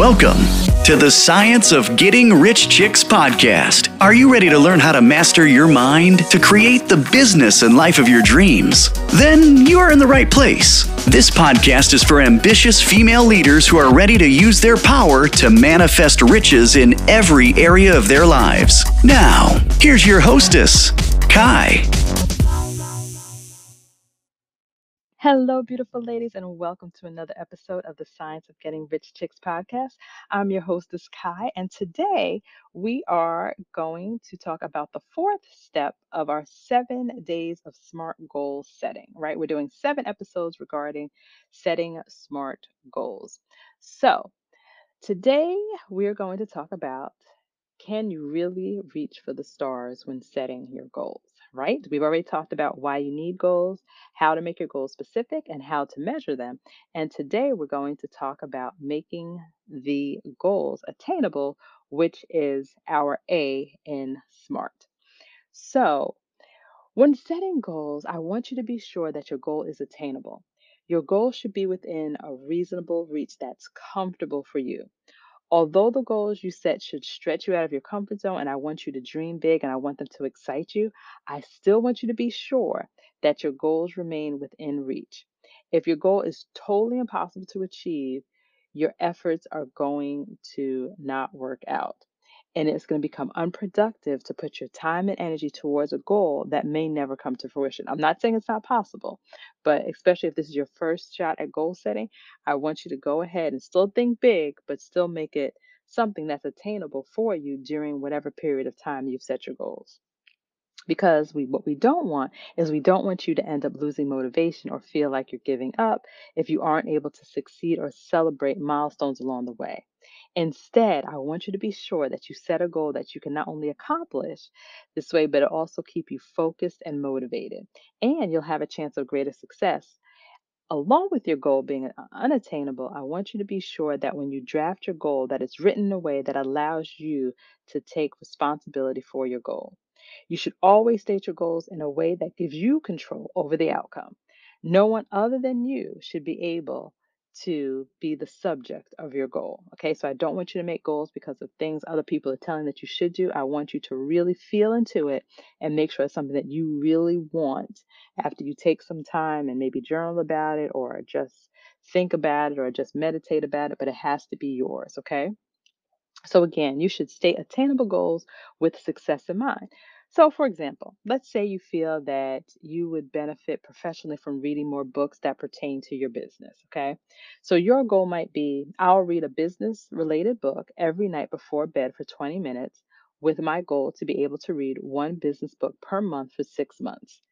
Welcome to the Science of Getting Rich Chicks podcast. Are you ready to learn how to master your mind to create the business and life of your dreams? Then you are in the right place. This podcast is for ambitious female leaders who are ready to use their power to manifest riches in every area of their lives. Now, here's your hostess, Kai. Hello, beautiful ladies, and welcome to another episode of the Science of Getting Rich Chicks podcast. I'm your hostess, Kai, and today we are going to talk about the fourth step of our seven days of SMART goal setting, right? We're doing seven episodes regarding setting SMART goals. So, today we're going to talk about can you really reach for the stars when setting your goals? right? We've already talked about why you need goals, how to make your goals specific, and how to measure them. And today we're going to talk about making the goals attainable, which is our A in SMART. So, when setting goals, I want you to be sure that your goal is attainable. Your goal should be within a reasonable reach that's comfortable for you. Although the goals you set should stretch you out of your comfort zone, and I want you to dream big and I want them to excite you, I still want you to be sure that your goals remain within reach. If your goal is totally impossible to achieve, your efforts are going to not work out and it's going to become unproductive to put your time and energy towards a goal that may never come to fruition. I'm not saying it's not possible, but especially if this is your first shot at goal setting, I want you to go ahead and still think big, but still make it something that's attainable for you during whatever period of time you've set your goals because we what we don't want is we don't want you to end up losing motivation or feel like you're giving up if you aren't able to succeed or celebrate milestones along the way. Instead, I want you to be sure that you set a goal that you can not only accomplish this way, but it also keep you focused and motivated. And you'll have a chance of greater success. Along with your goal being uh, unattainable, I want you to be sure that when you draft your goal that it's written in a way that allows you to take responsibility for your goal. You should always state your goals in a way that gives you control over the outcome. No one other than you should be able to be the subject of your goal. Okay, so I don't want you to make goals because of things other people are telling that you should do. I want you to really feel into it and make sure it's something that you really want after you take some time and maybe journal about it or just think about it or just meditate about it, but it has to be yours. Okay. So, again, you should state attainable goals with success in mind. So, for example, let's say you feel that you would benefit professionally from reading more books that pertain to your business. Okay. So, your goal might be I'll read a business related book every night before bed for 20 minutes, with my goal to be able to read one business book per month for six months.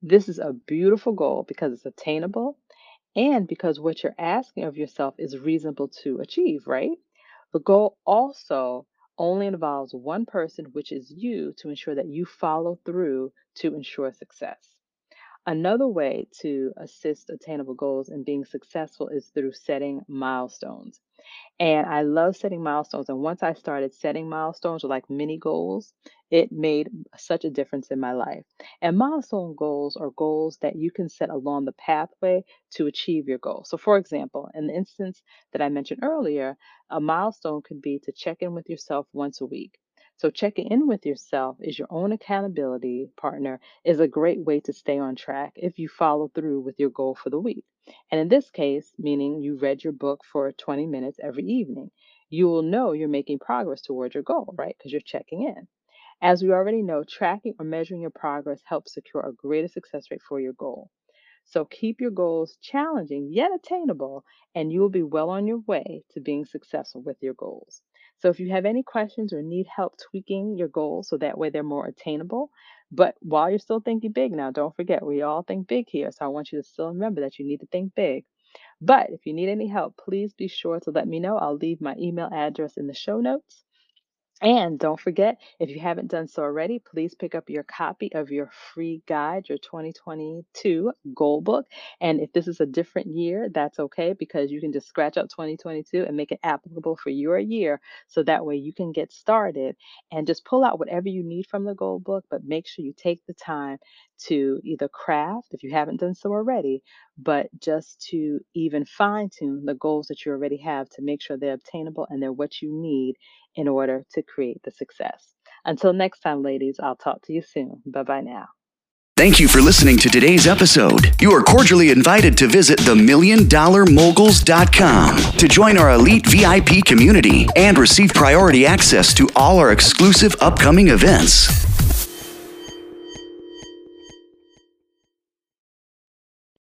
This is a beautiful goal because it's attainable and because what you're asking of yourself is reasonable to achieve, right? The goal also only involves one person, which is you, to ensure that you follow through to ensure success. Another way to assist attainable goals and being successful is through setting milestones. And I love setting milestones. And once I started setting milestones or like mini goals, it made such a difference in my life. And milestone goals are goals that you can set along the pathway to achieve your goal. So, for example, in the instance that I mentioned earlier, a milestone could be to check in with yourself once a week. So, checking in with yourself is your own accountability partner, is a great way to stay on track if you follow through with your goal for the week. And in this case, meaning you read your book for 20 minutes every evening, you will know you're making progress towards your goal, right? Because you're checking in. As we already know, tracking or measuring your progress helps secure a greater success rate for your goal. So keep your goals challenging yet attainable, and you will be well on your way to being successful with your goals. So if you have any questions or need help tweaking your goals so that way they're more attainable, but while you're still thinking big now, don't forget we all think big here. So I want you to still remember that you need to think big. But if you need any help, please be sure to let me know. I'll leave my email address in the show notes. And don't forget, if you haven't done so already, please pick up your copy of your free guide, your 2022 goal book. And if this is a different year, that's okay because you can just scratch out 2022 and make it applicable for your year. So that way you can get started and just pull out whatever you need from the goal book, but make sure you take the time to either craft, if you haven't done so already, but just to even fine tune the goals that you already have to make sure they're obtainable and they're what you need in order to create the success. Until next time, ladies, I'll talk to you soon. Bye bye now. Thank you for listening to today's episode. You are cordially invited to visit themilliondollarmoguls.com to join our elite VIP community and receive priority access to all our exclusive upcoming events.